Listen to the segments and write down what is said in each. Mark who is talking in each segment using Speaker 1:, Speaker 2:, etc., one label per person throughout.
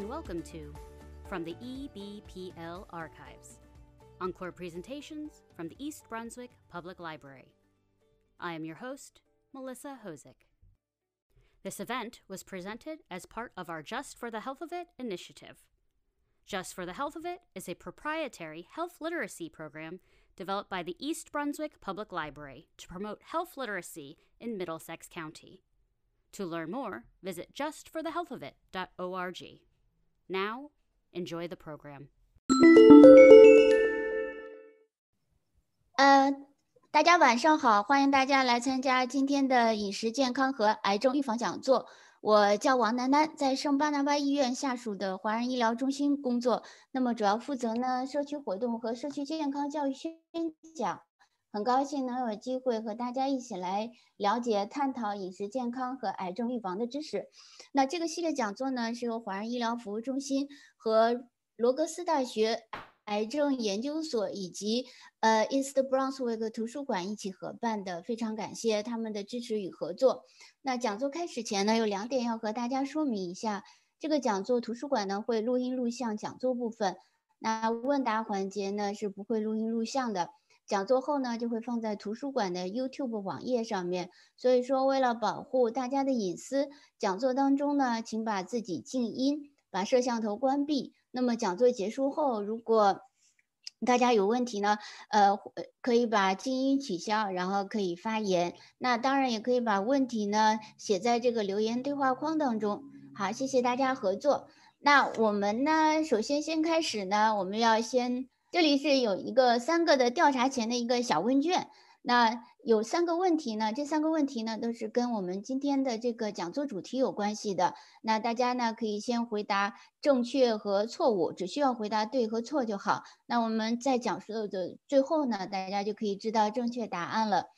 Speaker 1: and welcome to From the EBPL Archives Encore presentations from the East Brunswick Public Library. I am your host, Melissa Hosick. This event was presented as part of our Just for the Health of It initiative. Just for the Health of It is a proprietary health literacy program developed by the East Brunswick Public Library to promote health literacy in Middlesex County. To learn more, visit justforthehealthofit.org. Now, enjoy the program.
Speaker 2: 呃，大家晚上好，欢迎大家来参加今天的饮食健康和癌症预防讲座。我叫王楠楠，在圣巴拿巴医院下属的华人医疗中心工作，那么主要负责呢社区活动和社区健康教育宣讲。很高兴能有机会和大家一起来了解、探讨饮食健康和癌症预防的知识。那这个系列讲座呢，是由华人医疗服务中心和罗格斯大学癌症研究所以及呃 East Brunswick 图书馆一起合办的，非常感谢他们的支持与合作。那讲座开始前呢，有两点要和大家说明一下。这个讲座图书馆呢会录音录像讲座部分，那问答环节呢是不会录音录像的。讲座后呢，就会放在图书馆的 YouTube 网页上面。所以说，为了保护大家的隐私，讲座当中呢，请把自己静音，把摄像头关闭。那么讲座结束后，如果大家有问题呢，呃，可以把静音取消，然后可以发言。那当然也可以把问题呢写在这个留言对话框当中。好，谢谢大家合作。那我们呢，首先先开始呢，我们要先。这里是有一个三个的调查前的一个小问卷，那有三个问题呢，这三个问题呢都是跟我们今天的这个讲座主题有关系的。那大家呢可以先回答正确和错误，只需要回答对和错就好。那我们在讲述的最后呢，大家就可以知道正确答案了。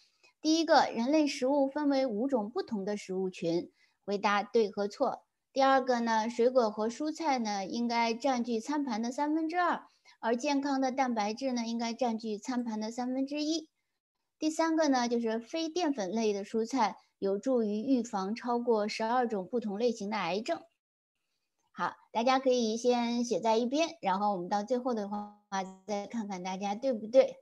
Speaker 2: 第一个，人类食物分为五种不同的食物群，回答对和错。第二个呢，水果和蔬菜呢应该占据餐盘的三分之二。而健康的蛋白质呢，应该占据餐盘的三分之一。第三个呢，就是非淀粉类的蔬菜有助于预防超过十二种不同类型的癌症。好，大家可以先写在一边，然后我们到最后的话再看看大家对不对。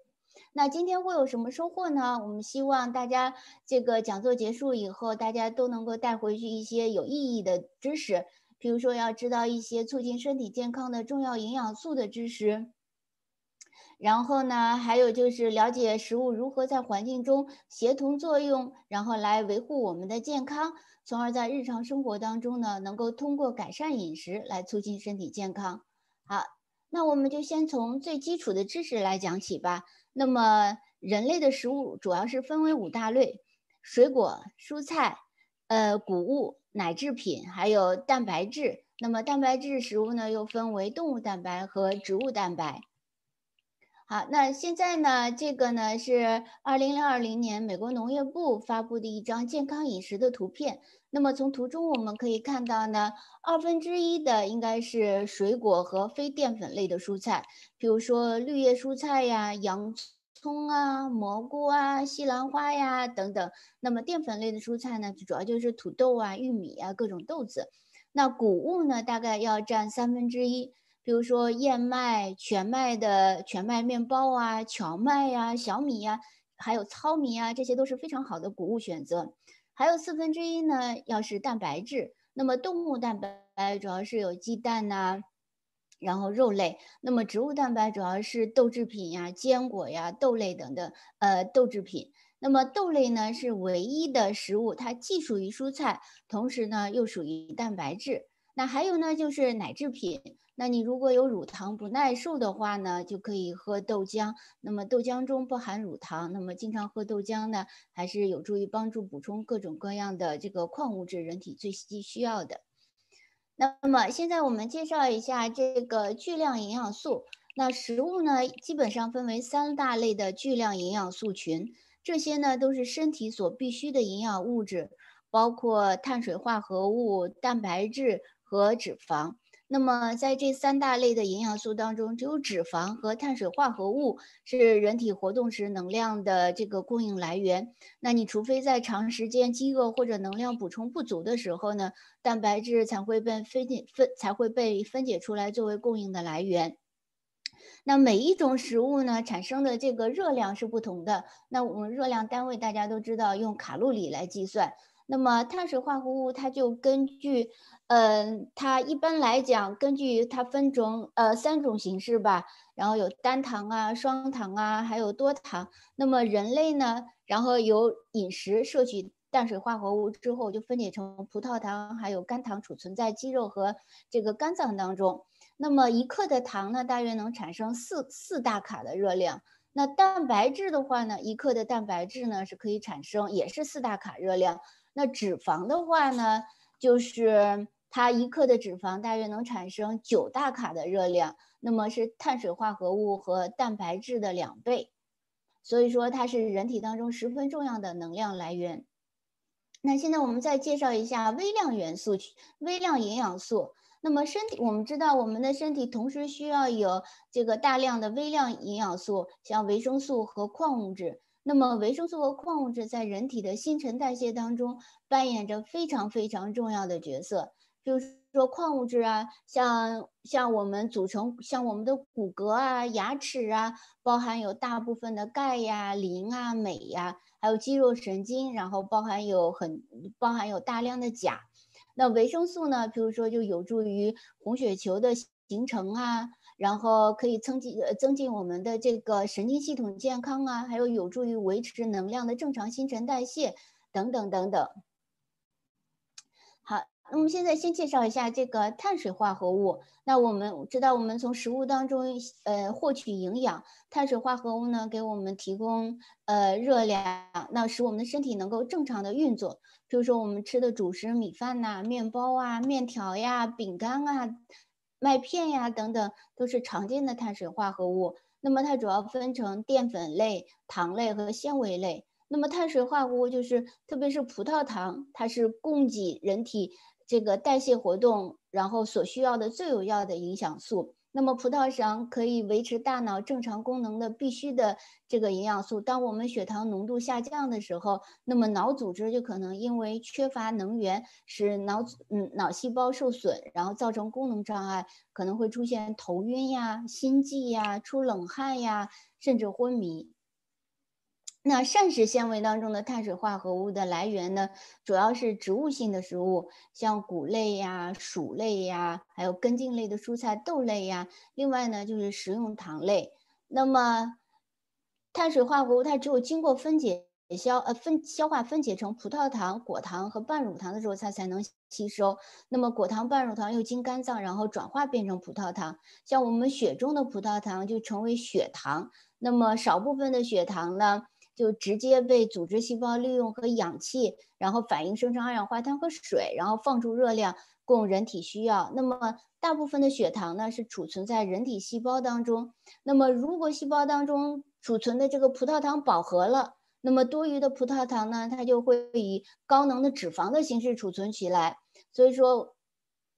Speaker 2: 那今天会有什么收获呢？我们希望大家这个讲座结束以后，大家都能够带回去一些有意义的知识。比如说，要知道一些促进身体健康的重要营养素的知识，然后呢，还有就是了解食物如何在环境中协同作用，然后来维护我们的健康，从而在日常生活当中呢，能够通过改善饮食来促进身体健康。好，那我们就先从最基础的知识来讲起吧。那么，人类的食物主要是分为五大类：水果、蔬菜、呃，谷物。奶制品还有蛋白质，那么蛋白质食物呢又分为动物蛋白和植物蛋白。好，那现在呢，这个呢是二零二零年美国农业部发布的一张健康饮食的图片。那么从图中我们可以看到呢，二分之一的应该是水果和非淀粉类的蔬菜，比如说绿叶蔬菜呀、洋葱。啊，蘑菇啊，西兰花呀，等等。那么淀粉类的蔬菜呢，主要就是土豆啊、玉米啊，各种豆子。那谷物呢，大概要占三分之一，比如说燕麦、全麦的全麦面包啊、荞麦呀、小米呀，还有糙米啊，这些都是非常好的谷物选择。还有四分之一呢，要是蛋白质。那么动物蛋白主要是有鸡蛋呐。然后肉类，那么植物蛋白主要是豆制品呀、坚果呀、豆类等等，呃，豆制品。那么豆类呢是唯一的食物，它既属于蔬菜，同时呢又属于蛋白质。那还有呢就是奶制品，那你如果有乳糖不耐受的话呢，就可以喝豆浆。那么豆浆中不含乳糖，那么经常喝豆浆呢，还是有助于帮助补充各种各样的这个矿物质，人体最需需要的。那么现在我们介绍一下这个巨量营养素。那食物呢，基本上分为三大类的巨量营养素群，这些呢都是身体所必需的营养物质，包括碳水化合物、蛋白质和脂肪。那么在这三大类的营养素当中，只有脂肪和碳水化合物是人体活动时能量的这个供应来源。那你除非在长时间饥饿或者能量补充不足的时候呢，蛋白质才会被分解分才会被分解出来作为供应的来源。那每一种食物呢产生的这个热量是不同的。那我们热量单位大家都知道，用卡路里来计算。那么碳水化合物它就根据，嗯，它一般来讲根据它分种呃三种形式吧，然后有单糖啊、双糖啊，还有多糖。那么人类呢，然后由饮食摄取碳水化合物之后，就分解成葡萄糖还有肝糖，储存在肌肉和这个肝脏当中。那么一克的糖呢，大约能产生四四大卡的热量。那蛋白质的话呢，一克的蛋白质呢是可以产生也是四大卡热量。那脂肪的话呢，就是它一克的脂肪大约能产生九大卡的热量，那么是碳水化合物和蛋白质的两倍，所以说它是人体当中十分重要的能量来源。那现在我们再介绍一下微量元素、微量营养素。那么身体我们知道，我们的身体同时需要有这个大量的微量营养素，像维生素和矿物质。那么维生素和矿物质在人体的新陈代谢当中扮演着非常非常重要的角色。就是说矿物质啊，像像我们组成像我们的骨骼啊、牙齿啊，包含有大部分的钙呀、磷啊、镁呀，还有肌肉神经，然后包含有很包含有大量的钾。那维生素呢，比如说就有助于红血球的形成啊。然后可以增进呃增进我们的这个神经系统健康啊，还有有助于维持能量的正常新陈代谢等等等等。那么现在先介绍一下这个碳水化合物。那我们知道，我们从食物当中呃获取营养，碳水化合物呢给我们提供呃热量，那使我们的身体能够正常的运作。比如说我们吃的主食米饭呐、面包啊、面条呀、饼干啊。麦片呀，等等，都是常见的碳水化合物。那么它主要分成淀粉类、糖类和纤维类。那么碳水化合物就是，特别是葡萄糖，它是供给人体这个代谢活动，然后所需要的最有效的影响素。那么葡萄糖可以维持大脑正常功能的必须的这个营养素。当我们血糖浓度下降的时候，那么脑组织就可能因为缺乏能源，使脑嗯脑细胞受损，然后造成功能障碍，可能会出现头晕呀、心悸呀、出冷汗呀，甚至昏迷。那膳食纤维当中的碳水化合物的来源呢，主要是植物性的食物，像谷类呀、薯类呀，还有根茎类的蔬菜、豆类呀。另外呢，就是食用糖类。那么，碳水化合物它只有经过分解消呃分消化分解成葡萄糖、果糖和半乳糖的时候，它才能吸收。那么果糖、半乳糖又经肝脏然后转化变成葡萄糖，像我们血中的葡萄糖就成为血糖。那么少部分的血糖呢？就直接被组织细胞利用和氧气，然后反应生成二氧化碳和水，然后放出热量供人体需要。那么大部分的血糖呢是储存在人体细胞当中。那么如果细胞当中储存的这个葡萄糖饱和了，那么多余的葡萄糖呢，它就会以高能的脂肪的形式储存起来。所以说。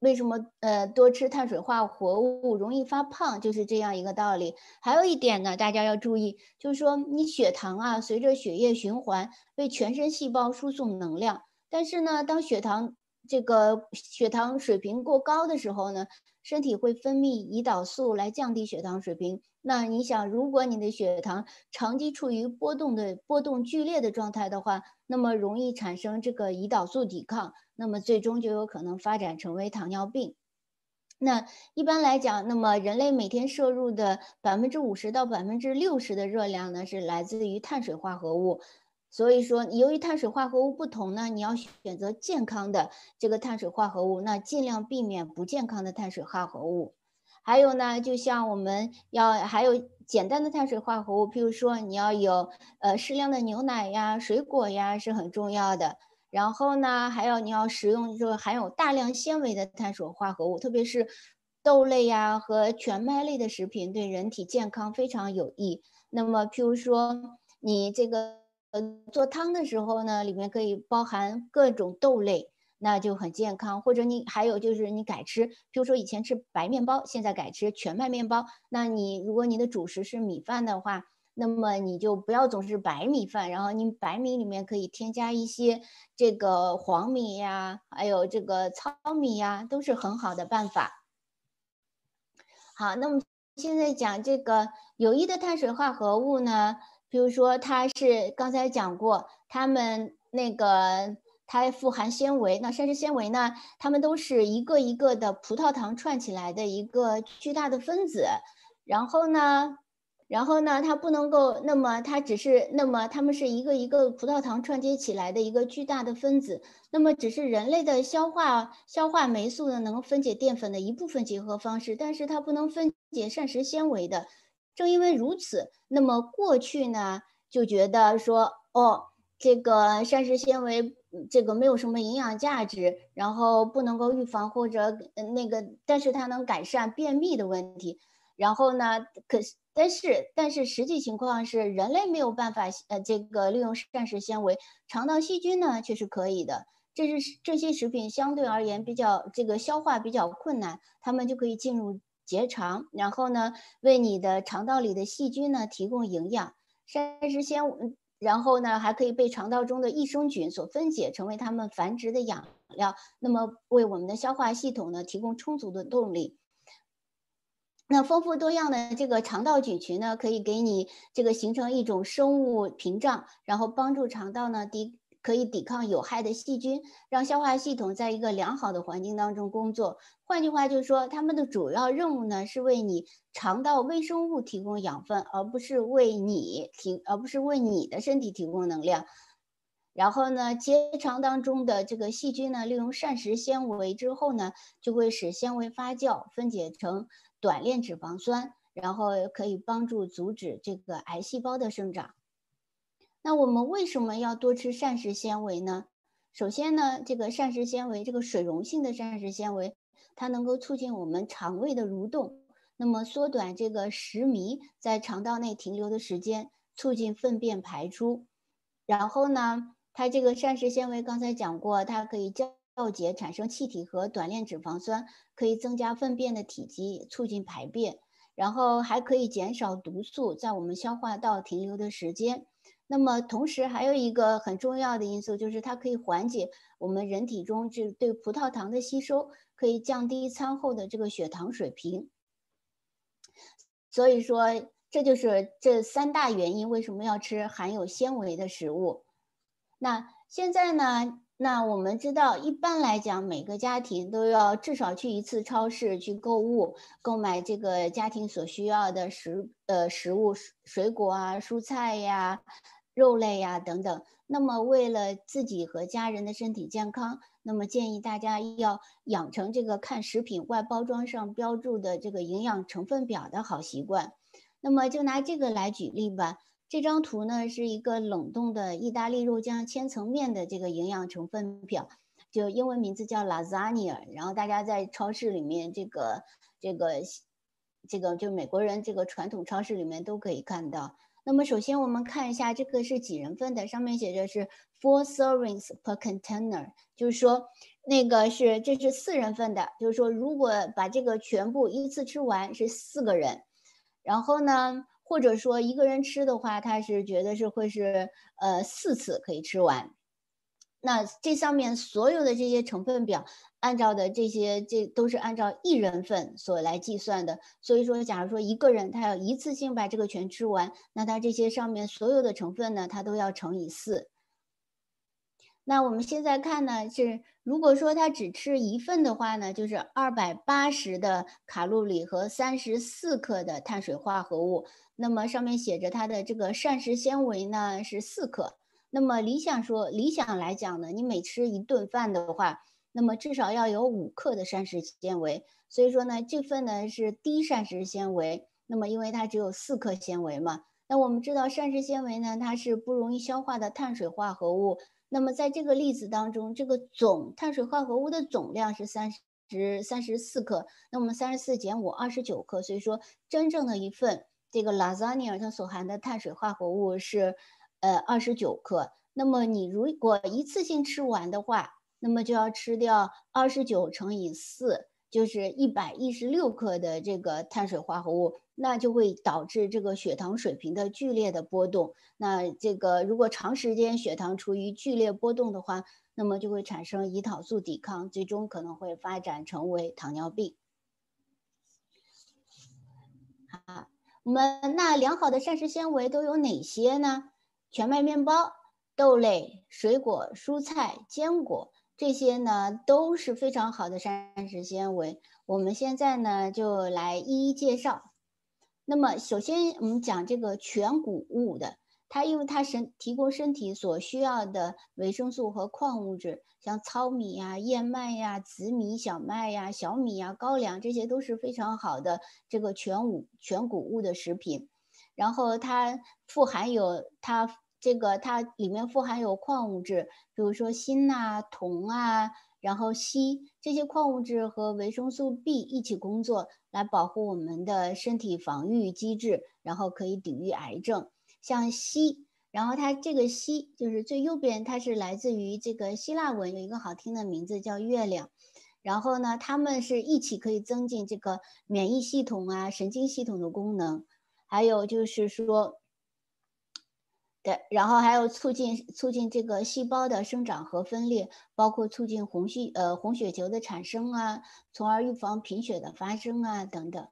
Speaker 2: 为什么呃多吃碳水化合物容易发胖，就是这样一个道理。还有一点呢，大家要注意，就是说你血糖啊，随着血液循环为全身细胞输送能量。但是呢，当血糖这个血糖水平过高的时候呢，身体会分泌胰岛素来降低血糖水平。那你想，如果你的血糖长期处于波动的波动剧烈的状态的话，那么容易产生这个胰岛素抵抗，那么最终就有可能发展成为糖尿病。那一般来讲，那么人类每天摄入的百分之五十到百分之六十的热量呢，是来自于碳水化合物。所以说，由于碳水化合物不同呢，你要选择健康的这个碳水化合物，那尽量避免不健康的碳水化合物。还有呢，就像我们要还有简单的碳水化合物，譬如说你要有呃适量的牛奶呀、水果呀是很重要的。然后呢，还有你要食用就是含有大量纤维的碳水化合物，特别是豆类呀和全麦类的食品对人体健康非常有益。那么譬如说你这个呃做汤的时候呢，里面可以包含各种豆类。那就很健康。或者你还有就是你改吃，譬如说以前吃白面包，现在改吃全麦面包。那你如果你的主食是米饭的话，那么你就不要总是白米饭，然后你白米里面可以添加一些这个黄米呀，还有这个糙米呀，都是很好的办法。好，那么现在讲这个有益的碳水化合物呢，比如说它是刚才讲过，它们那个它富含纤维，那膳食纤维呢，它们都是一个一个的葡萄糖串起来的一个巨大的分子，然后呢。然后呢，它不能够，那么它只是，那么它们是一个一个葡萄糖串接起来的一个巨大的分子，那么只是人类的消化消化酶素呢，能分解淀粉的一部分结合方式，但是它不能分解膳食纤维的。正因为如此，那么过去呢就觉得说，哦，这个膳食纤维这个没有什么营养价值，然后不能够预防或者那个，但是它能改善便秘的问题。然后呢，可是。但是，但是实际情况是，人类没有办法，呃，这个利用膳食纤维，肠道细菌呢却是可以的。这是这些食品相对而言比较这个消化比较困难，它们就可以进入结肠，然后呢，为你的肠道里的细菌呢提供营养。膳食纤维，然后呢，还可以被肠道中的益生菌所分解，成为它们繁殖的养料，那么为我们的消化系统呢提供充足的动力。那丰富多样的这个肠道菌群呢，可以给你这个形成一种生物屏障，然后帮助肠道呢抵可以抵抗有害的细菌，让消化系统在一个良好的环境当中工作。换句话就是说，它们的主要任务呢是为你肠道微生物提供养分，而不是为你提，而不是为你的身体提供能量。然后呢，结肠当中的这个细菌呢，利用膳食纤维之后呢，就会使纤维发酵分解成。短链脂肪酸，然后可以帮助阻止这个癌细胞的生长。那我们为什么要多吃膳食纤维呢？首先呢，这个膳食纤维，这个水溶性的膳食纤维，它能够促进我们肠胃的蠕动，那么缩短这个食糜在肠道内停留的时间，促进粪便排出。然后呢，它这个膳食纤维刚才讲过，它可以降。酵解产生气体和短链脂肪酸，可以增加粪便的体积，促进排便，然后还可以减少毒素在我们消化道停留的时间。那么同时还有一个很重要的因素，就是它可以缓解我们人体中这对葡萄糖的吸收，可以降低餐后的这个血糖水平。所以说，这就是这三大原因为什么要吃含有纤维的食物。那现在呢？那我们知道，一般来讲，每个家庭都要至少去一次超市去购物，购买这个家庭所需要的食呃食物，水果啊、蔬菜呀、肉类呀等等。那么，为了自己和家人的身体健康，那么建议大家要养成这个看食品外包装上标注的这个营养成分表的好习惯。那么，就拿这个来举例吧。这张图呢是一个冷冻的意大利肉酱千层面的这个营养成分表，就英文名字叫 lasagna。然后大家在超市里面，这个这个这个就美国人这个传统超市里面都可以看到。那么首先我们看一下这个是几人份的，上面写着是 four servings per container，就是说那个是这是四人份的，就是说如果把这个全部依次吃完是四个人，然后呢？或者说一个人吃的话，他是觉得是会是呃四次可以吃完。那这上面所有的这些成分表，按照的这些这都是按照一人份所来计算的。所以说，假如说一个人他要一次性把这个全吃完，那他这些上面所有的成分呢，他都要乘以四。那我们现在看呢，是如果说他只吃一份的话呢，就是二百八十的卡路里和三十四克的碳水化合物。那么上面写着它的这个膳食纤维呢是四克。那么理想说，理想来讲呢，你每吃一顿饭的话，那么至少要有五克的膳食纤维。所以说呢，这份呢是低膳食纤维。那么因为它只有四克纤维嘛，那我们知道膳食纤维呢，它是不容易消化的碳水化合物。那么在这个例子当中，这个总碳水化合物的总量是三十三十四克。那我们三十四减五，二十九克。所以说，真正的一份。这个 lasagna 它所含的碳水化合物是，呃，二十九克。那么你如果一次性吃完的话，那么就要吃掉二十九乘以四，就是一百一十六克的这个碳水化合物，那就会导致这个血糖水平的剧烈的波动。那这个如果长时间血糖处于剧烈波动的话，那么就会产生胰岛素抵抗，最终可能会发展成为糖尿病。好，我们那良好的膳食纤维都有哪些呢？全麦面包、豆类、水果、蔬菜、坚果这些呢都是非常好的膳食纤维。我们现在呢就来一一介绍。那么首先我们讲这个全谷物的。它因为它身提供身体所需要的维生素和矿物质，像糙米呀、燕麦呀、紫米、小麦呀、小米呀、高粱，这些都是非常好的这个全谷全谷物的食品。然后它富含有它这个它里面富含有矿物质，比如说锌呐、铜啊，然后硒这些矿物质和维生素 B 一起工作，来保护我们的身体防御机制，然后可以抵御癌症。像硒，然后它这个硒就是最右边，它是来自于这个希腊文，有一个好听的名字叫月亮。然后呢，它们是一起可以增进这个免疫系统啊、神经系统的功能，还有就是说，对，然后还有促进促进这个细胞的生长和分裂，包括促进红血呃红血球的产生啊，从而预防贫血的发生啊等等。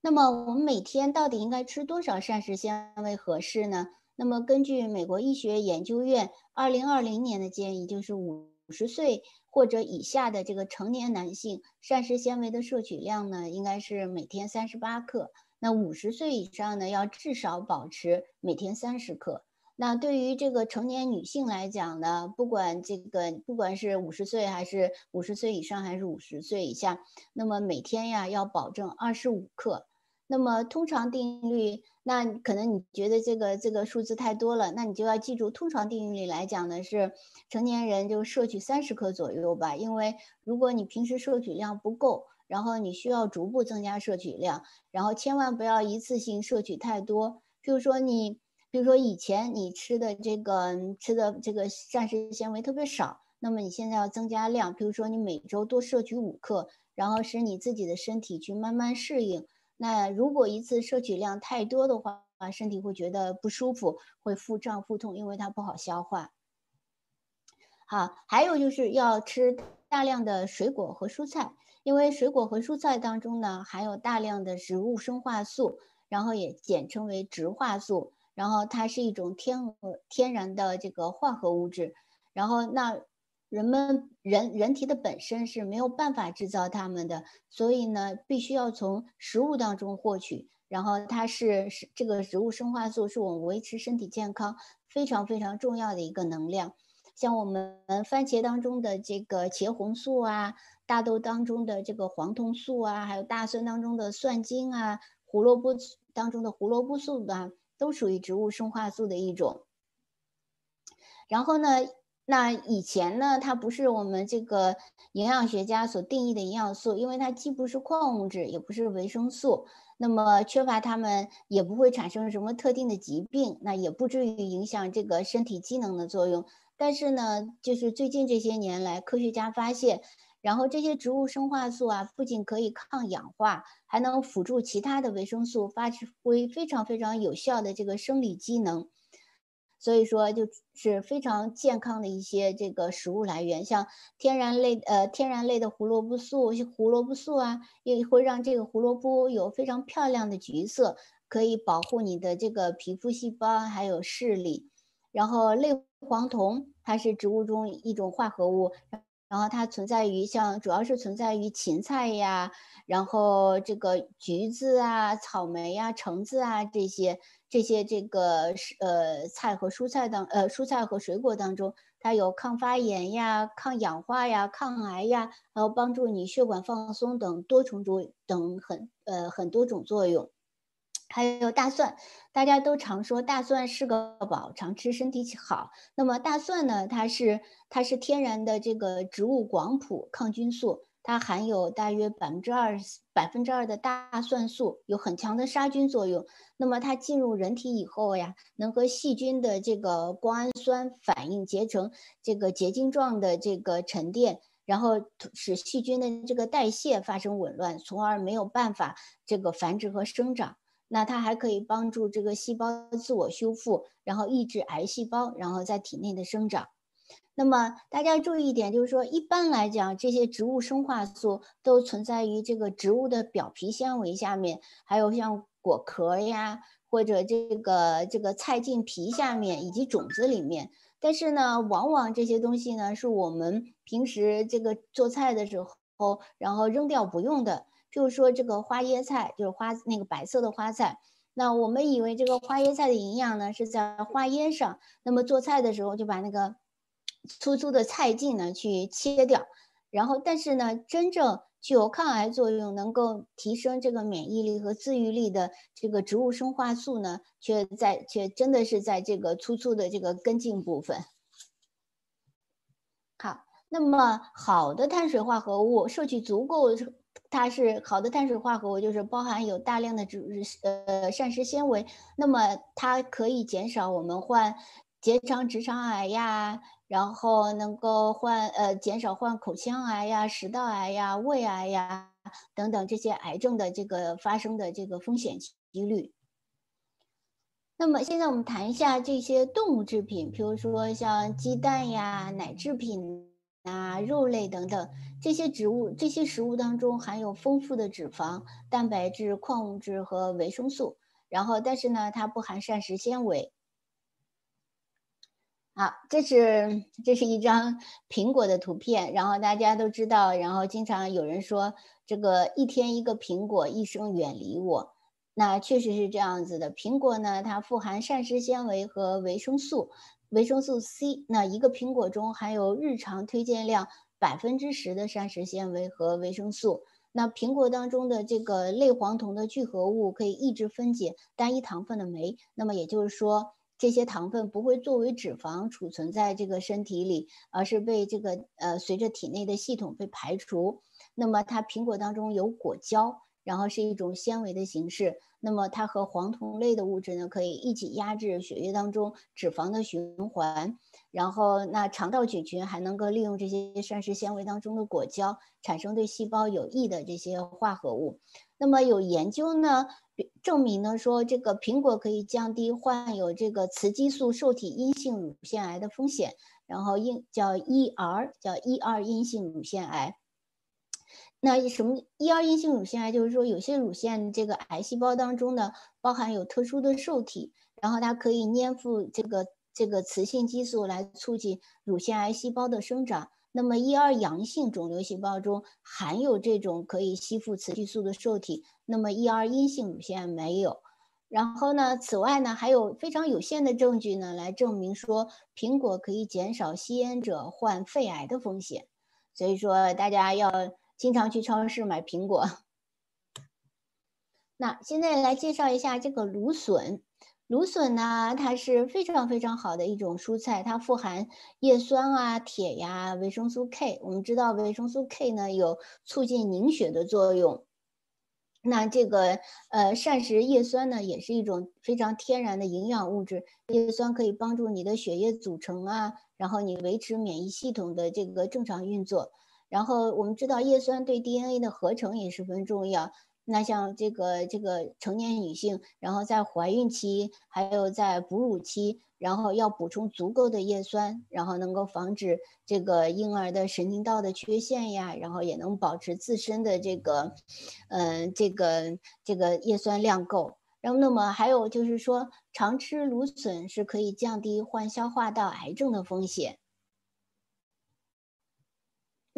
Speaker 2: 那么我们每天到底应该吃多少膳食纤维合适呢？那么根据美国医学研究院二零二零年的建议，就是五十岁或者以下的这个成年男性膳食纤维的摄取量呢，应该是每天三十八克。那五十岁以上呢，要至少保持每天三十克。那对于这个成年女性来讲呢，不管这个不管是五十岁还是五十岁以上还是五十岁以下，那么每天呀要保证二十五克。那么通常定律，那可能你觉得这个这个数字太多了，那你就要记住，通常定律来讲呢是成年人就摄取三十克左右吧。因为如果你平时摄取量不够，然后你需要逐步增加摄取量，然后千万不要一次性摄取太多。譬如说你，比如说以前你吃的这个吃的这个膳食纤维特别少，那么你现在要增加量，比如说你每周多摄取五克，然后使你自己的身体去慢慢适应。那如果一次摄取量太多的话，身体会觉得不舒服，会腹胀腹痛，因为它不好消化。好，还有就是要吃大量的水果和蔬菜，因为水果和蔬菜当中呢含有大量的植物生化素，然后也简称为植化素，然后它是一种天天然的这个化合物质，然后那。人们人人体的本身是没有办法制造它们的，所以呢，必须要从食物当中获取。然后它是是这个植物生化素，是我们维持身体健康非常非常重要的一个能量。像我们番茄当中的这个茄红素啊，大豆当中的这个黄酮素啊，还有大蒜当中的蒜精啊，胡萝卜当中的胡萝卜素啊，都属于植物生化素的一种。然后呢？那以前呢，它不是我们这个营养学家所定义的营养素，因为它既不是矿物质，也不是维生素，那么缺乏它们也不会产生什么特定的疾病，那也不至于影响这个身体机能的作用。但是呢，就是最近这些年来，科学家发现，然后这些植物生化素啊，不仅可以抗氧化，还能辅助其他的维生素发挥非常非常有效的这个生理机能。所以说，就是非常健康的一些这个食物来源，像天然类呃天然类的胡萝卜素，胡萝卜素啊，也会让这个胡萝卜有非常漂亮的橘色，可以保护你的这个皮肤细胞还有视力。然后类黄酮，它是植物中一种化合物，然后它存在于像主要是存在于芹菜呀，然后这个橘子啊、草莓呀、橙子啊这些。这些这个是呃菜和蔬菜当呃蔬菜和水果当中，它有抗发炎呀、抗氧化呀、抗癌呀，还有帮助你血管放松等多重作等很呃很多种作用。还有大蒜，大家都常说大蒜是个宝，常吃身体好。那么大蒜呢，它是它是天然的这个植物广谱抗菌素。它含有大约百分之二百分之二的大蒜素，有很强的杀菌作用。那么它进入人体以后呀，能和细菌的这个胱氨酸反应结成这个结晶状的这个沉淀，然后使细菌的这个代谢发生紊乱，从而没有办法这个繁殖和生长。那它还可以帮助这个细胞自我修复，然后抑制癌细胞，然后在体内的生长。那么大家注意一点，就是说一般来讲，这些植物生化素都存在于这个植物的表皮纤维下面，还有像果壳呀，或者这个这个菜茎皮下面，以及种子里面。但是呢，往往这些东西呢，是我们平时这个做菜的时候，然后扔掉不用的。譬如说这个花椰菜，就是花那个白色的花菜。那我们以为这个花椰菜的营养呢是在花椰上，那么做菜的时候就把那个。粗粗的菜茎呢，去切掉，然后但是呢，真正具有抗癌作用、能够提升这个免疫力和自愈力的这个植物生化素呢，却在却真的是在这个粗粗的这个根茎部分。好，那么好的碳水化合物摄取足够，它是好的碳水化合物，就是包含有大量的植呃膳食纤维，那么它可以减少我们患结肠直肠癌呀。然后能够患呃减少患口腔癌呀、食道癌呀、胃癌呀等等这些癌症的这个发生的这个风险几率。那么现在我们谈一下这些动物制品，比如说像鸡蛋呀、奶制品啊、肉类等等这些植物这些食物当中含有丰富的脂肪、蛋白质、矿物质和维生素，然后但是呢它不含膳食纤维。好，这是这是一张苹果的图片，然后大家都知道，然后经常有人说这个一天一个苹果，一生远离我，那确实是这样子的。苹果呢，它富含膳食纤维和维生素，维生素 C，那一个苹果中含有日常推荐量百分之十的膳食纤维和维生素。那苹果当中的这个类黄酮的聚合物可以抑制分解单一糖分的酶，那么也就是说。这些糖分不会作为脂肪储存在这个身体里，而是被这个呃随着体内的系统被排除。那么它苹果当中有果胶，然后是一种纤维的形式。那么它和黄酮类的物质呢，可以一起压制血液当中脂肪的循环。然后那肠道菌群还能够利用这些膳食纤维当中的果胶，产生对细胞有益的这些化合物。那么有研究呢？证明呢，说这个苹果可以降低患有这个雌激素受体阴性乳腺癌的风险，然后应叫 ER 叫 ER 阴性乳腺癌。那什么 ER 阴性乳腺癌？就是说有些乳腺这个癌细胞当中呢，包含有特殊的受体，然后它可以粘附这个这个雌性激素来促进乳腺癌细胞的生长。那么，E2 阳性肿瘤细胞中含有这种可以吸附雌激素的受体，那么 E2 阴性乳腺癌没有。然后呢，此外呢，还有非常有限的证据呢，来证明说苹果可以减少吸烟者患肺癌的风险。所以说，大家要经常去超市买苹果。那现在来介绍一下这个芦笋。芦笋呢，它是非常非常好的一种蔬菜，它富含叶酸啊、铁呀、维生素 K。我们知道维生素 K 呢有促进凝血的作用。那这个呃膳食叶酸呢，也是一种非常天然的营养物质。叶酸可以帮助你的血液组成啊，然后你维持免疫系统的这个正常运作。然后我们知道叶酸对 DNA 的合成也十分重要。那像这个这个成年女性，然后在怀孕期，还有在哺乳期，然后要补充足够的叶酸，然后能够防止这个婴儿的神经道的缺陷呀，然后也能保持自身的这个，嗯，这个这个叶酸量够。然后，那么还有就是说，常吃芦笋是可以降低患消化道癌症的风险。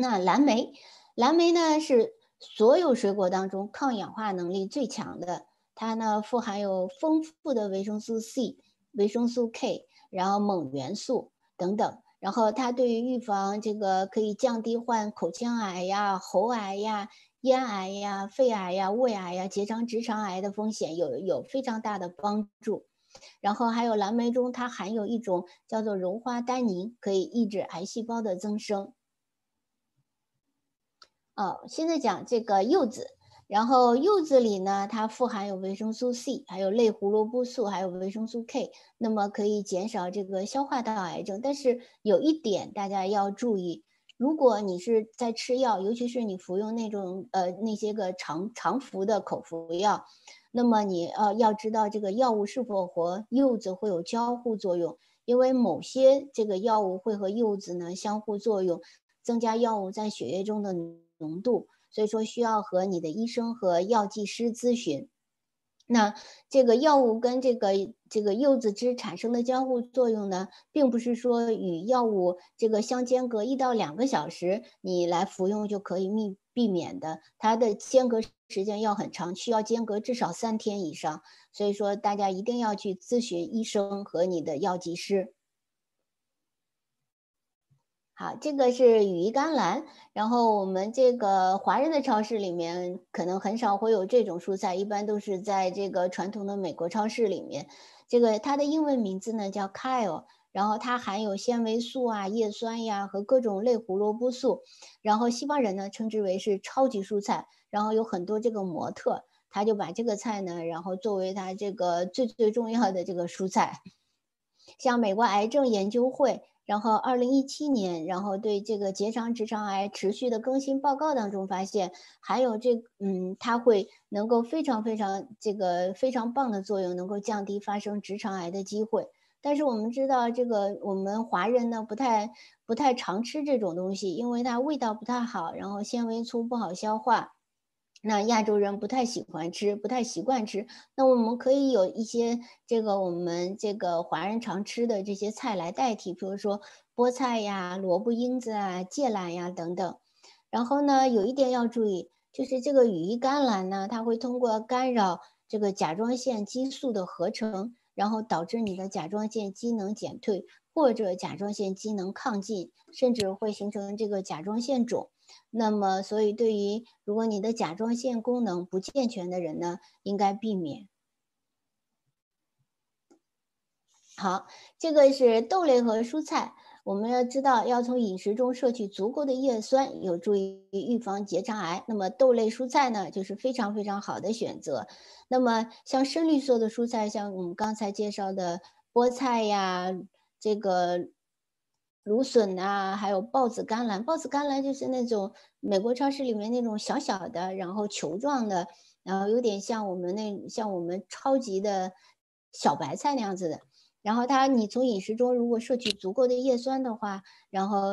Speaker 2: 那蓝莓，蓝莓呢是。所有水果当中，抗氧化能力最强的，它呢富含有丰富的维生素 C、维生素 K，然后锰元素等等，然后它对于预防这个可以降低患口腔癌呀、喉癌呀、咽癌呀、肺癌呀、胃癌呀、结肠直肠癌的风险有有非常大的帮助。然后还有蓝莓中，它含有一种叫做柔花单宁，可以抑制癌细胞的增生。哦，现在讲这个柚子，然后柚子里呢，它富含有维生素 C，还有类胡萝卜素，还有维生素 K，那么可以减少这个消化道癌症。但是有一点大家要注意，如果你是在吃药，尤其是你服用那种呃那些个常常服的口服药，那么你呃要知道这个药物是否和柚子会有交互作用。因为某些这个药物会和柚子呢相互作用，增加药物在血液中的浓度，所以说需要和你的医生和药剂师咨询。那这个药物跟这个这个柚子汁产生的交互作用呢，并不是说与药物这个相间隔一到两个小时你来服用就可以避避免的，它的间隔时间要很长，需要间隔至少三天以上。所以说，大家一定要去咨询医生和你的药剂师。好，这个是羽衣甘蓝。然后我们这个华人的超市里面可能很少会有这种蔬菜，一般都是在这个传统的美国超市里面。这个它的英文名字呢叫 kale，然后它含有纤维素啊、叶酸呀和各种类胡萝卜素。然后西方人呢称之为是超级蔬菜。然后有很多这个模特。他就把这个菜呢，然后作为他这个最最重要的这个蔬菜，像美国癌症研究会，然后二零一七年，然后对这个结肠直肠癌持续的更新报告当中发现，还有这嗯，它会能够非常非常这个非常棒的作用，能够降低发生直肠癌的机会。但是我们知道，这个我们华人呢不太不太常吃这种东西，因为它味道不太好，然后纤维粗，不好消化。那亚洲人不太喜欢吃，不太习惯吃。那我们可以有一些这个我们这个华人常吃的这些菜来代替，比如说菠菜呀、萝卜缨子啊、芥蓝呀等等。然后呢，有一点要注意，就是这个羽衣甘蓝呢，它会通过干扰这个甲状腺激素的合成，然后导致你的甲状腺机能减退，或者甲状腺机能亢进，甚至会形成这个甲状腺肿。那么，所以对于如果你的甲状腺功能不健全的人呢，应该避免。好，这个是豆类和蔬菜。我们要知道，要从饮食中摄取足够的叶酸，有助于预防结肠癌。那么豆类蔬菜呢，就是非常非常好的选择。那么像深绿色的蔬菜，像我们刚才介绍的菠菜呀，这个。芦笋啊，还有豹子甘蓝。豹子甘蓝就是那种美国超市里面那种小小的，然后球状的，然后有点像我们那像我们超级的小白菜那样子的。然后它，你从饮食中如果摄取足够的叶酸的话，然后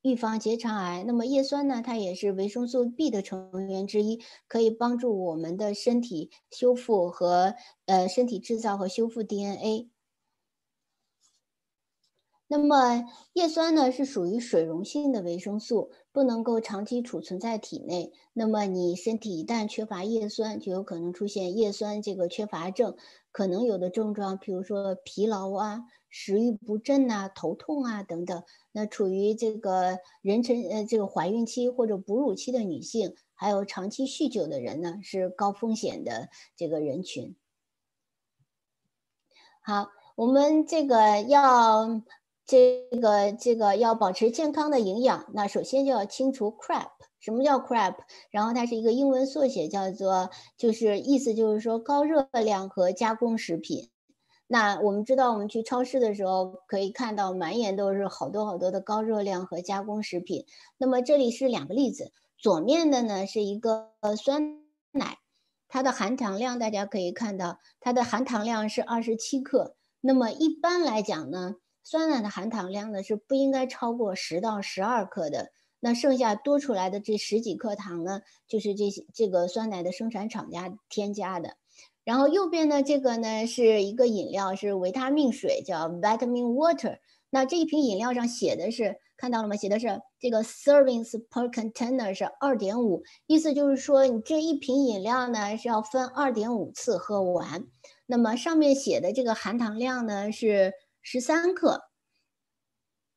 Speaker 2: 预防结肠癌。那么叶酸呢，它也是维生素 B 的成员之一，可以帮助我们的身体修复和呃身体制造和修复 DNA。那么叶酸呢是属于水溶性的维生素，不能够长期储存在体内。那么你身体一旦缺乏叶酸，就有可能出现叶酸这个缺乏症，可能有的症状，比如说疲劳啊、食欲不振呐、头痛啊等等。那处于这个妊娠呃这个怀孕期或者哺乳期的女性，还有长期酗酒的人呢，是高风险的这个人群。好，我们这个要。这个这个要保持健康的营养，那首先就要清除 crap。什么叫 crap？然后它是一个英文缩写，叫做就是意思就是说高热量和加工食品。那我们知道，我们去超市的时候可以看到满眼都是好多好多的高热量和加工食品。那么这里是两个例子，左面的呢是一个酸奶，它的含糖量大家可以看到，它的含糖量是二十七克。那么一般来讲呢？酸奶的含糖量呢是不应该超过十到十二克的，那剩下多出来的这十几克糖呢，就是这些这个酸奶的生产厂家添加的。然后右边呢这个呢是一个饮料，是维他命水，叫 Vitamin Water。那这一瓶饮料上写的是看到了吗？写的是这个 servings per container 是二点五，意思就是说你这一瓶饮料呢是要分二点五次喝完。那么上面写的这个含糖量呢是。十三克，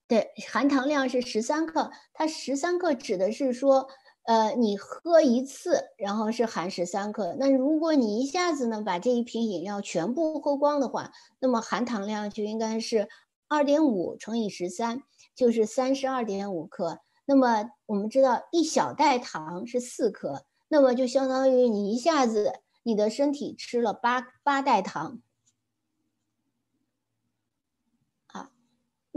Speaker 2: 对，含糖量是十三克。它十三克指的是说，呃，你喝一次，然后是含十三克。那如果你一下子呢把这一瓶饮料全部喝光的话，那么含糖量就应该是二点五乘以十三，就是三十二点五克。那么我们知道一小袋糖是四克，那么就相当于你一下子你的身体吃了八八袋糖。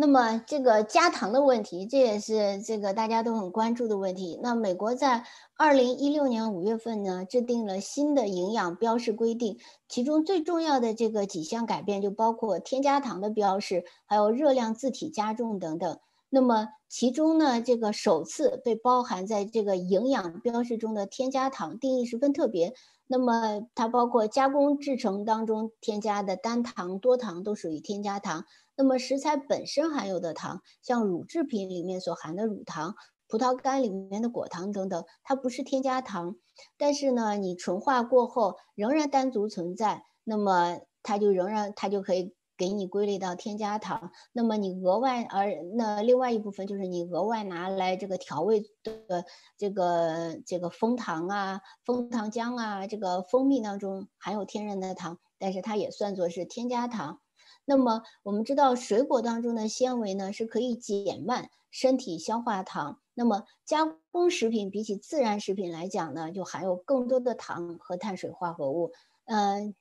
Speaker 2: 那么这个加糖的问题，这也是这个大家都很关注的问题。那美国在二零一六年五月份呢，制定了新的营养标示规定，其中最重要的这个几项改变就包括添加糖的标示，还有热量字体加重等等。那么其中呢，这个首次被包含在这个营养标示中的添加糖定义十分特别。那么它包括加工制成当中添加的单糖、多糖都属于添加糖。那么食材本身含有的糖，像乳制品里面所含的乳糖、葡萄干里面的果糖等等，它不是添加糖。但是呢，你纯化过后仍然单独存在，那么它就仍然它就可以给你归类到添加糖。那么你额外而那另外一部分就是你额外拿来这个调味的这个这个蜂糖啊、蜂糖浆啊、这个蜂蜜当中含有天然的糖，但是它也算作是添加糖。那么我们知道，水果当中的纤维呢是可以减慢身体消化糖。那么加工食品比起自然食品来讲呢，就含有更多的糖和碳水化合物。嗯，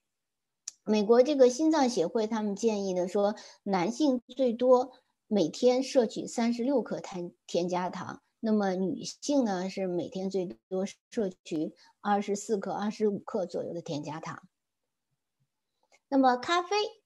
Speaker 2: 美国这个心脏协会他们建议呢说，男性最多每天摄取三十六克碳添加糖，那么女性呢是每天最多摄取二十四克、二十五克左右的添加糖。那么咖啡。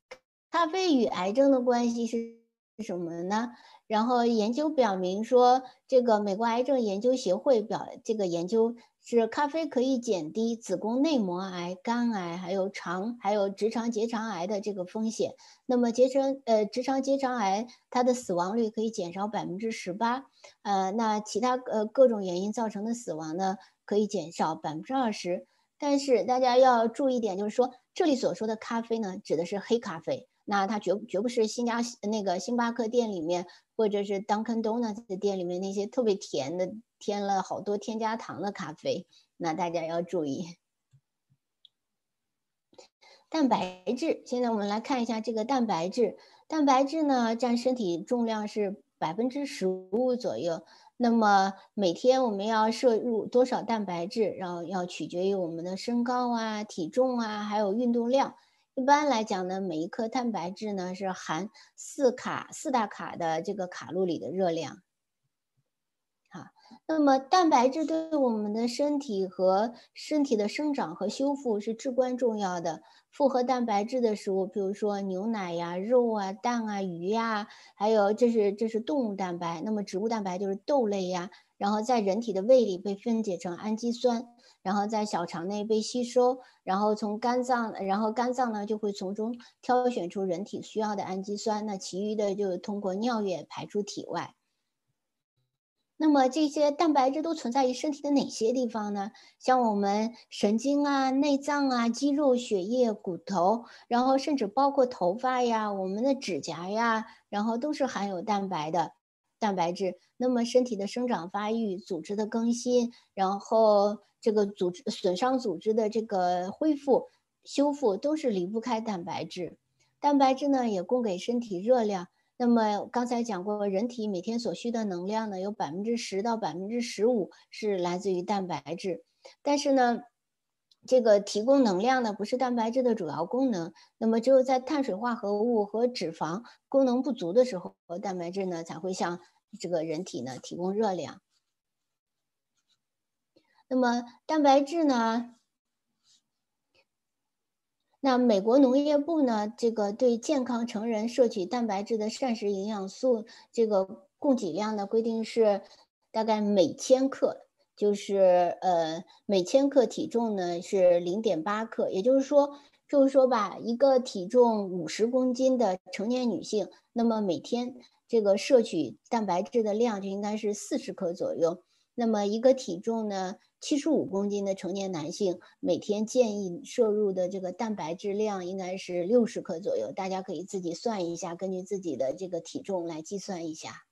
Speaker 2: 咖啡与癌症的关系是什么呢？然后研究表明说，这个美国癌症研究协会表这个研究是咖啡可以减低子宫内膜癌、肝癌，还有肠还有直肠结肠癌的这个风险。那么结肠呃直肠结肠癌它的死亡率可以减少百分之十八，呃那其他呃各种原因造成的死亡呢可以减少百分之二十。但是大家要注意一点，就是说这里所说的咖啡呢，指的是黑咖啡。那它绝绝不是新加那个星巴克店里面，或者是 Dunkin Donuts 的店里面那些特别甜的、添了好多添加糖的咖啡。那大家要注意。蛋白质，现在我们来看一下这个蛋白质。蛋白质呢，占身体重量是百分之十五左右。那么每天我们要摄入多少蛋白质，然后要取决于我们的身高啊、体重啊，还有运动量。一般来讲呢，每一克蛋白质呢是含四卡四大卡的这个卡路里的热量。好，那么蛋白质对我们的身体和身体的生长和修复是至关重要的。复合蛋白质的食物，比如说牛奶呀、肉啊、蛋啊、鱼呀，还有这是这是动物蛋白。那么植物蛋白就是豆类呀，然后在人体的胃里被分解成氨基酸。然后在小肠内被吸收，然后从肝脏，然后肝脏呢就会从中挑选出人体需要的氨基酸，那其余的就通过尿液排出体外。那么这些蛋白质都存在于身体的哪些地方呢？像我们神经啊、内脏啊、肌肉、血液、骨头，然后甚至包括头发呀、我们的指甲呀，然后都是含有蛋白的蛋白质。那么身体的生长发育、组织的更新，然后。这个组织损伤组织的这个恢复修复都是离不开蛋白质，蛋白质呢也供给身体热量。那么刚才讲过，人体每天所需的能量呢，有百分之十到百分之十五是来自于蛋白质。但是呢，这个提供能量呢不是蛋白质的主要功能。那么只有在碳水化合物和脂肪功能不足的时候，蛋白质呢才会向这个人体呢提供热量。那么蛋白质呢？那美国农业部呢？这个对健康成人摄取蛋白质的膳食营养素这个供给量的规定是大概每千克，就是呃每千克体重呢是零点八克，也就是说，就是说吧，一个体重五十公斤的成年女性，那么每天这个摄取蛋白质的量就应该是四十克左右。那么一个体重呢？七十五公斤的成年男性每天建议摄入的这个蛋白质量应该是六十克左右，大家可以自己算一下，根据自己的这个体重来计算一下。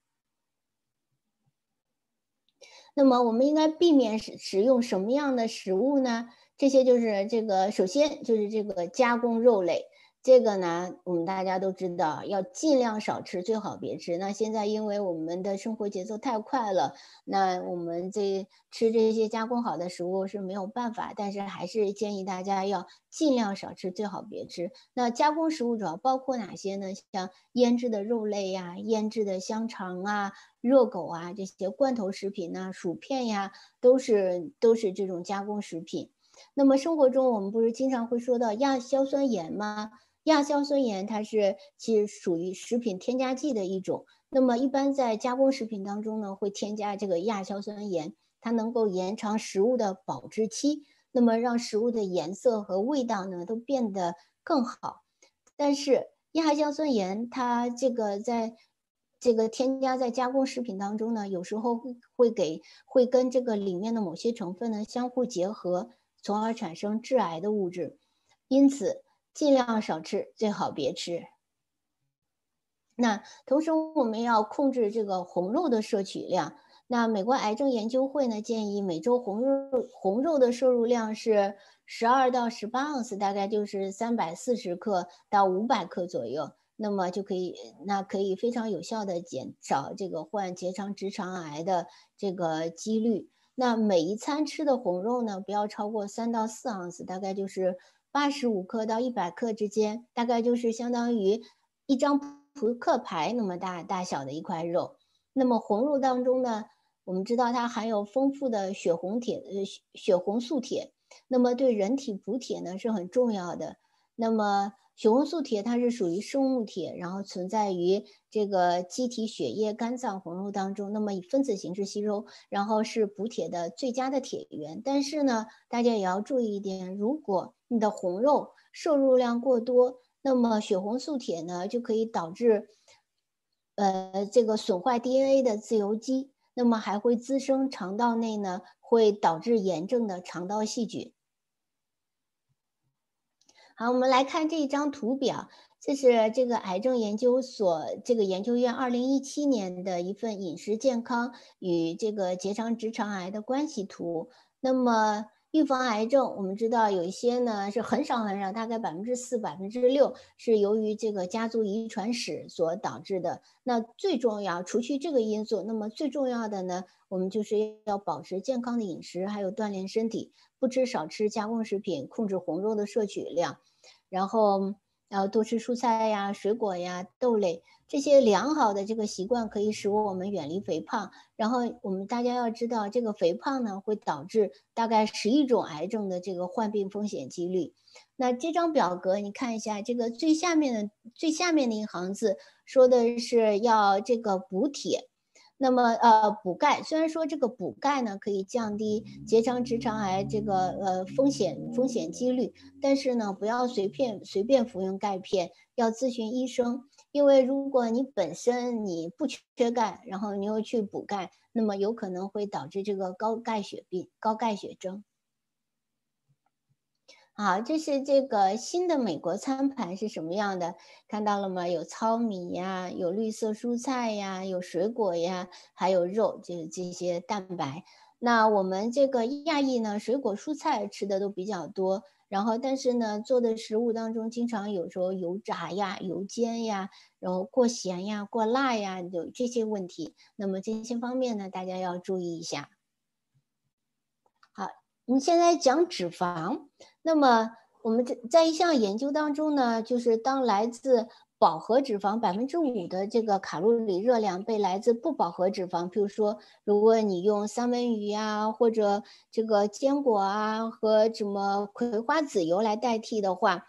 Speaker 2: 那么我们应该避免使使用什么样的食物呢？这些就是这个，首先就是这个加工肉类。这个呢，我们大家都知道，要尽量少吃，最好别吃。那现在因为我们的生活节奏太快了，那我们这吃这些加工好的食物是没有办法，但是还是建议大家要尽量少吃，最好别吃。那加工食物主要包括哪些呢？像腌制的肉类呀、腌制的香肠啊、热狗啊这些罐头食品呐、薯片呀，都是都是这种加工食品。那么生活中我们不是经常会说到亚硝酸盐吗？亚硝酸盐它是其实属于食品添加剂的一种。那么一般在加工食品当中呢，会添加这个亚硝酸盐，它能够延长食物的保质期，那么让食物的颜色和味道呢都变得更好。但是亚硝酸盐它这个在这个添加在加工食品当中呢，有时候会给会跟这个里面的某些成分呢相互结合，从而产生致癌的物质。因此。尽量少吃，最好别吃。那同时我们要控制这个红肉的摄取量。那美国癌症研究会呢建议每周红肉红肉的摄入量是十二到十八盎司，大概就是三百四十克到五百克左右。那么就可以，那可以非常有效的减少这个患结肠直肠癌的这个几率。那每一餐吃的红肉呢，不要超过三到四盎司，大概就是。八十五克到一百克之间，大概就是相当于一张扑克牌那么大大小的一块肉。那么红肉当中呢，我们知道它含有丰富的血红铁，呃，血红素铁，那么对人体补铁呢是很重要的。那么血红素铁它是属于生物铁，然后存在于这个机体、血液、肝脏、红肉当中。那么以分子形式吸收，然后是补铁的最佳的铁源。但是呢，大家也要注意一点，如果你的红肉摄入量过多，那么血红素铁呢就可以导致，呃，这个损坏 DNA 的自由基，那么还会滋生肠道内呢，会导致炎症的肠道细菌。好，我们来看这一张图表，这是这个癌症研究所这个研究院二零一七年的一份饮食健康与这个结肠直肠癌的关系图。那么预防癌症，我们知道有一些呢是很少很少，大概百分之四、百分之六是由于这个家族遗传史所导致的。那最重要，除去这个因素，那么最重要的呢，我们就是要保持健康的饮食，还有锻炼身体，不吃少吃加工食品，控制红肉的摄取量，然后。然后多吃蔬菜呀、水果呀、豆类这些良好的这个习惯可以使我们远离肥胖。然后我们大家要知道，这个肥胖呢会导致大概十一种癌症的这个患病风险几率。那这张表格你看一下，这个最下面的最下面的一行字说的是要这个补铁。那么，呃，补钙虽然说这个补钙呢可以降低结肠直肠癌这个呃风险风险几率，但是呢，不要随便随便服用钙片，要咨询医生。因为如果你本身你不缺钙，然后你又去补钙，那么有可能会导致这个高钙血病、高钙血症。好，这是这个新的美国餐盘是什么样的？看到了吗？有糙米呀，有绿色蔬菜呀，有水果呀，还有肉，就是这些蛋白。那我们这个亚裔呢，水果蔬菜吃的都比较多，然后但是呢，做的食物当中经常有时候油炸呀、油煎呀，然后过咸呀、过辣呀，有这些问题。那么这些方面呢，大家要注意一下。我们现在讲脂肪。那么我们在在一项研究当中呢，就是当来自饱和脂肪百分之五的这个卡路里热量被来自不饱和脂肪，比如说如果你用三文鱼啊或者这个坚果啊和什么葵花籽油来代替的话，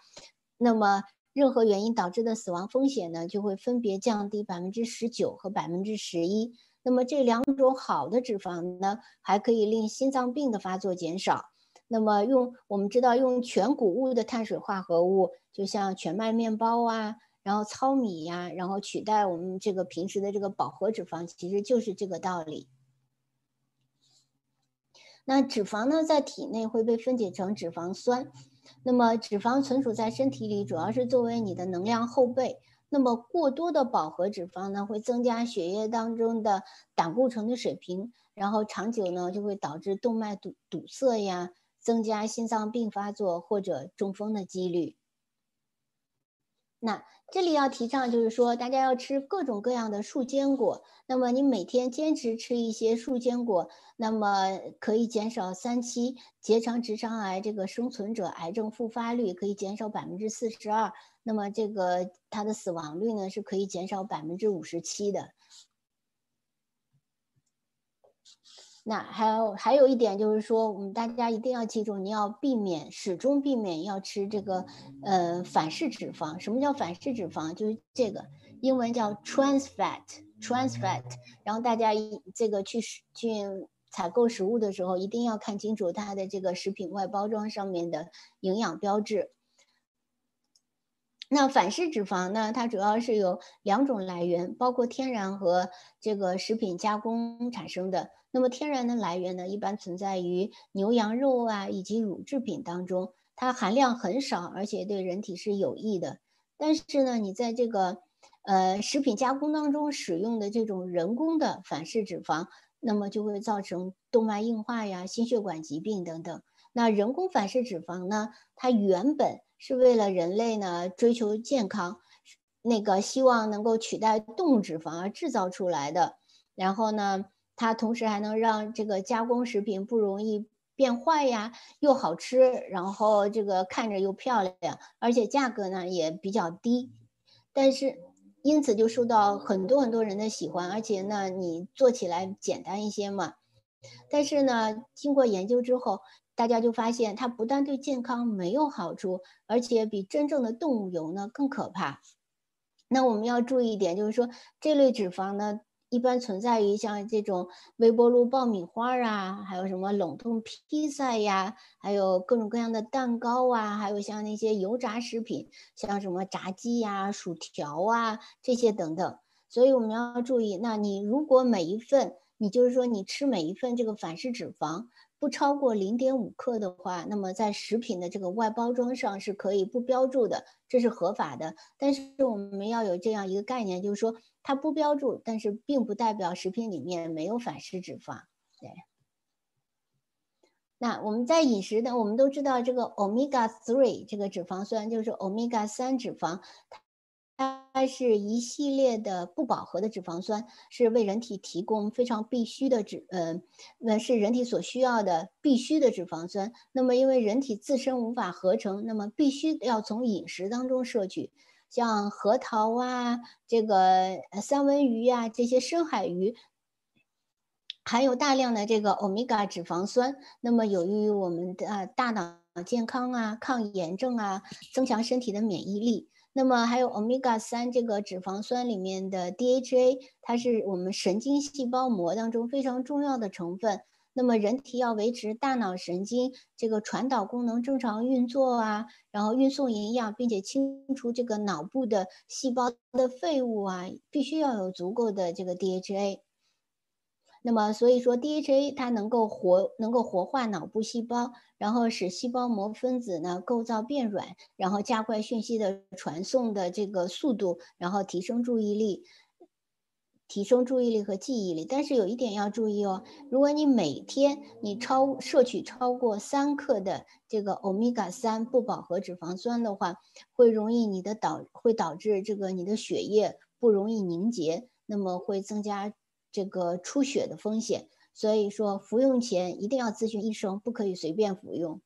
Speaker 2: 那么任何原因导致的死亡风险呢就会分别降低百分之十九和百分之十一。那么这两种好的脂肪呢，还可以令心脏病的发作减少。那么用我们知道用全谷物的碳水化合物，就像全麦面包啊，然后糙米呀，然后取代我们这个平时的这个饱和脂肪，其实就是这个道理。那脂肪呢，在体内会被分解成脂肪酸。那么脂肪存储在身体里，主要是作为你的能量后备。那么过多的饱和脂肪呢，会增加血液当中的胆固醇的水平，然后长久呢，就会导致动脉堵堵塞呀。增加心脏病发作或者中风的几率。那这里要提倡就是说，大家要吃各种各样的树坚果。那么你每天坚持吃一些树坚果，那么可以减少三期结肠直肠癌这个生存者癌症复发率，可以减少百分之四十二。那么这个它的死亡率呢，是可以减少百分之五十七的。那还有还有一点就是说，我们大家一定要记住，你要避免始终避免要吃这个呃反式脂肪。什么叫反式脂肪？就是这个英文叫 trans fat，trans fat。然后大家一这个去去采购食物的时候，一定要看清楚它的这个食品外包装上面的营养标志。那反式脂肪呢？它主要是有两种来源，包括天然和这个食品加工产生的。那么天然的来源呢，一般存在于牛羊肉啊以及乳制品当中，它含量很少，而且对人体是有益的。但是呢，你在这个呃食品加工当中使用的这种人工的反式脂肪，那么就会造成动脉硬化呀、心血管疾病等等。那人工反式脂肪呢，它原本是为了人类呢追求健康，那个希望能够取代动物脂肪而制造出来的。然后呢？它同时还能让这个加工食品不容易变坏呀，又好吃，然后这个看着又漂亮，而且价格呢也比较低，但是因此就受到很多很多人的喜欢，而且呢你做起来简单一些嘛。但是呢，经过研究之后，大家就发现它不但对健康没有好处，而且比真正的动物油呢更可怕。那我们要注意一点，就是说这类脂肪呢。一般存在于像这种微波炉爆米花啊，还有什么冷冻披萨呀，还有各种各样的蛋糕啊，还有像那些油炸食品，像什么炸鸡呀、薯条啊这些等等。所以我们要注意，那你如果每一份，你就是说你吃每一份这个反式脂肪。不超过零点五克的话，那么在食品的这个外包装上是可以不标注的，这是合法的。但是我们要有这样一个概念，就是说它不标注，但是并不代表食品里面没有反式脂肪。对。那我们在饮食的，我们都知道这个 omega three 这个脂肪酸就是 omega 三脂肪。它是一系列的不饱和的脂肪酸，是为人体提供非常必须的脂，呃，那是人体所需要的必须的脂肪酸。那么因为人体自身无法合成，那么必须要从饮食当中摄取，像核桃啊，这个三文鱼呀，这些深海鱼含有大量的这个欧米伽脂肪酸，那么有益于我们的大脑健康啊，抗炎症啊，增强身体的免疫力。那么还有欧米伽三这个脂肪酸里面的 DHA，它是我们神经细胞膜当中非常重要的成分。那么人体要维持大脑神经这个传导功能正常运作啊，然后运送营养，并且清除这个脑部的细胞的废物啊，必须要有足够的这个 DHA。那么，所以说 DHA 它能够活，能够活化脑部细胞，然后使细胞膜分子呢构造变软，然后加快讯息的传送的这个速度，然后提升注意力，提升注意力和记忆力。但是有一点要注意哦，如果你每天你超摄取超过三克的这个欧米伽三不饱和脂肪酸的话，会容易你的导会导致这个你的血液不容易凝结，那么会增加。这个出血的风险，所以说服用前一定要咨询医生，不可以随便服用。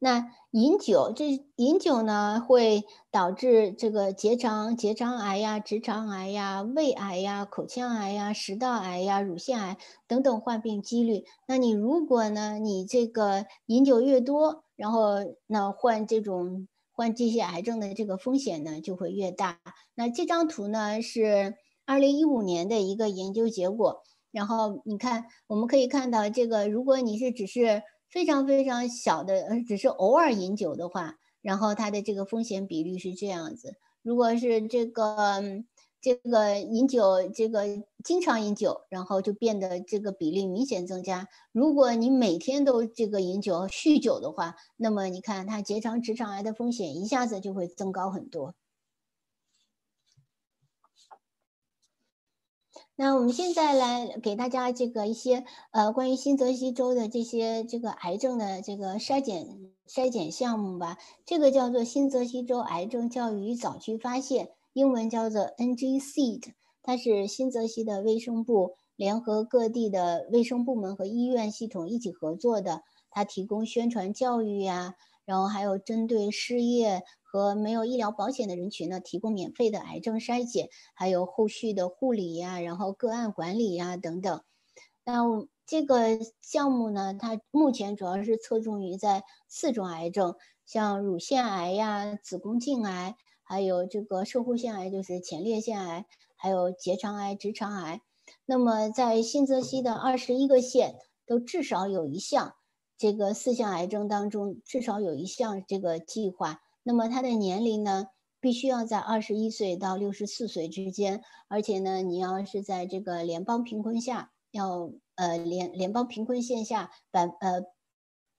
Speaker 2: 那饮酒，这饮酒呢会导致这个结肠结肠癌呀、直肠癌呀、胃癌呀、口腔癌呀、食道癌呀、乳腺癌等等患病几率。那你如果呢，你这个饮酒越多，然后那患这种。患这些癌症的这个风险呢就会越大。那这张图呢是二零一五年的一个研究结果。然后你看，我们可以看到这个，如果你是只是非常非常小的，呃，只是偶尔饮酒的话，然后它的这个风险比率是这样子。如果是这个。这个饮酒，这个经常饮酒，然后就变得这个比例明显增加。如果你每天都这个饮酒、酗酒的话，那么你看它结肠、直肠癌的风险一下子就会增高很多。那我们现在来给大家这个一些呃关于新泽西州的这些这个癌症的这个筛检筛检项目吧。这个叫做新泽西州癌症教育与早期发现，英文叫做 NGSEED，它是新泽西的卫生部联合各地的卫生部门和医院系统一起合作的。它提供宣传教育呀，然后还有针对失业。和没有医疗保险的人群呢，提供免费的癌症筛检，还有后续的护理呀，然后个案管理呀等等。那这个项目呢，它目前主要是侧重于在四种癌症，像乳腺癌呀、子宫颈癌，还有这个射护腺癌，就是前列腺癌，还有结肠癌、直肠癌。那么在新泽西的二十一个县，都至少有一项这个四项癌症当中，至少有一项这个计划。那么他的年龄呢，必须要在二十一岁到六十四岁之间，而且呢，你要是在这个联邦贫困下，要呃联联邦贫困线下百呃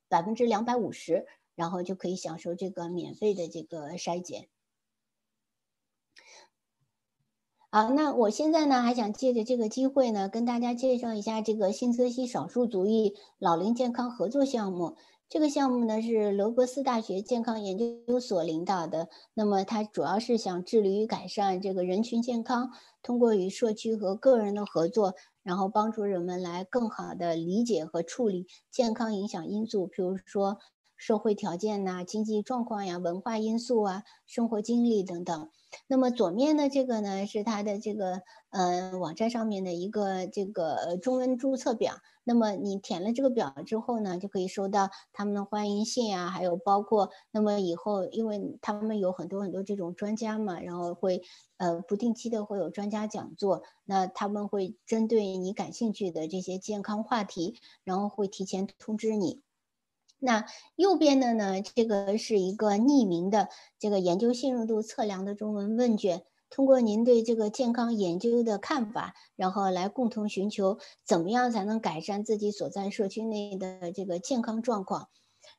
Speaker 2: 百分之两百五十，然后就可以享受这个免费的这个筛检。好，那我现在呢，还想借着这个机会呢，跟大家介绍一下这个新泽西少数族裔老龄健康合作项目。这个项目呢是罗伯斯大学健康研究所领导的，那么它主要是想致力于改善这个人群健康，通过与社区和个人的合作，然后帮助人们来更好的理解和处理健康影响因素，比如说社会条件呐、经济状况呀、文化因素啊、生活经历等等。那么左面的这个呢是它的这个呃网站上面的一个这个中文注册表。那么你填了这个表之后呢，就可以收到他们的欢迎信啊，还有包括那么以后，因为他们有很多很多这种专家嘛，然后会呃不定期的会有专家讲座，那他们会针对你感兴趣的这些健康话题，然后会提前通知你。那右边的呢，这个是一个匿名的这个研究信任度测量的中文问卷。通过您对这个健康研究的看法，然后来共同寻求怎么样才能改善自己所在社区内的这个健康状况。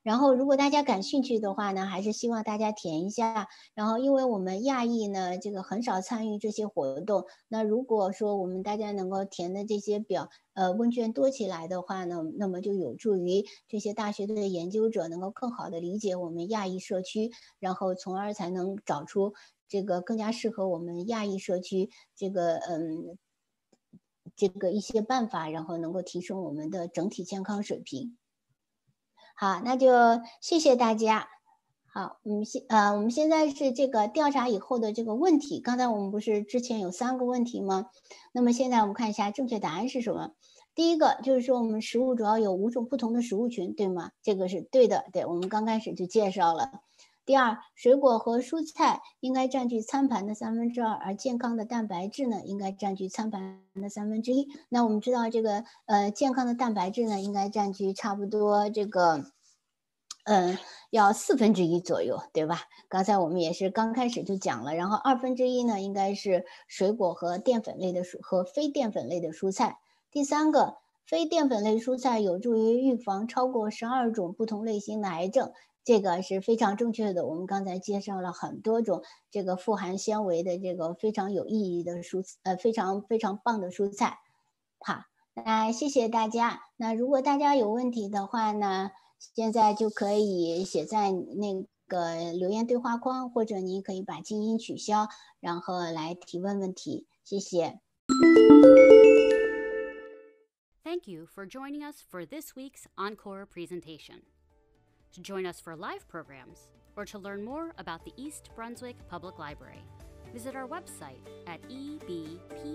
Speaker 2: 然后，如果大家感兴趣的话呢，还是希望大家填一下。然后，因为我们亚裔呢，这个很少参与这些活动。那如果说我们大家能够填的这些表，呃，问卷多起来的话呢，那么就有助于这些大学的研究者能够更好的理解我们亚裔社区，然后从而才能找出。这个更加适合我们亚裔社区，这个嗯，这个一些办法，然后能够提升我们的整体健康水平。好，那就谢谢大家。好，我们现呃，我们现在是这个调查以后的这个问题。刚才我们不是之前有三个问题吗？那么现在我们看一下正确答案是什么。第一个就是说，我们食物主要有五种不同的食物群，对吗？这个是对的，对我们刚开始就介绍了。第二，水果和蔬菜应该占据餐盘的三分之二，而健康的蛋白质呢，应该占据餐盘的三分之一。那我们知道，这个呃，健康的蛋白质呢，应该占据差不多这个，嗯，要四分之一左右，对吧？刚才我们也是刚开始就讲了，然后二分之一呢，应该是水果和淀粉类的蔬和非淀粉类的蔬菜。第三个，非淀粉类蔬菜有助于预防超过十二种不同类型的癌症。这个是非常正确的。我们刚才介绍了很多种这个富含纤维的这个非常有意义的蔬呃非常非常棒的蔬菜。好，那谢谢大家。那如果大家有问题的话呢，现在就可以写在那个留言对话框，或者你可以把静音取消，然后来提问问题。谢谢。
Speaker 1: Thank you for joining us for this week's encore presentation. To join us for live programs, or to learn more about the East Brunswick Public Library, visit our website at ebpl.org.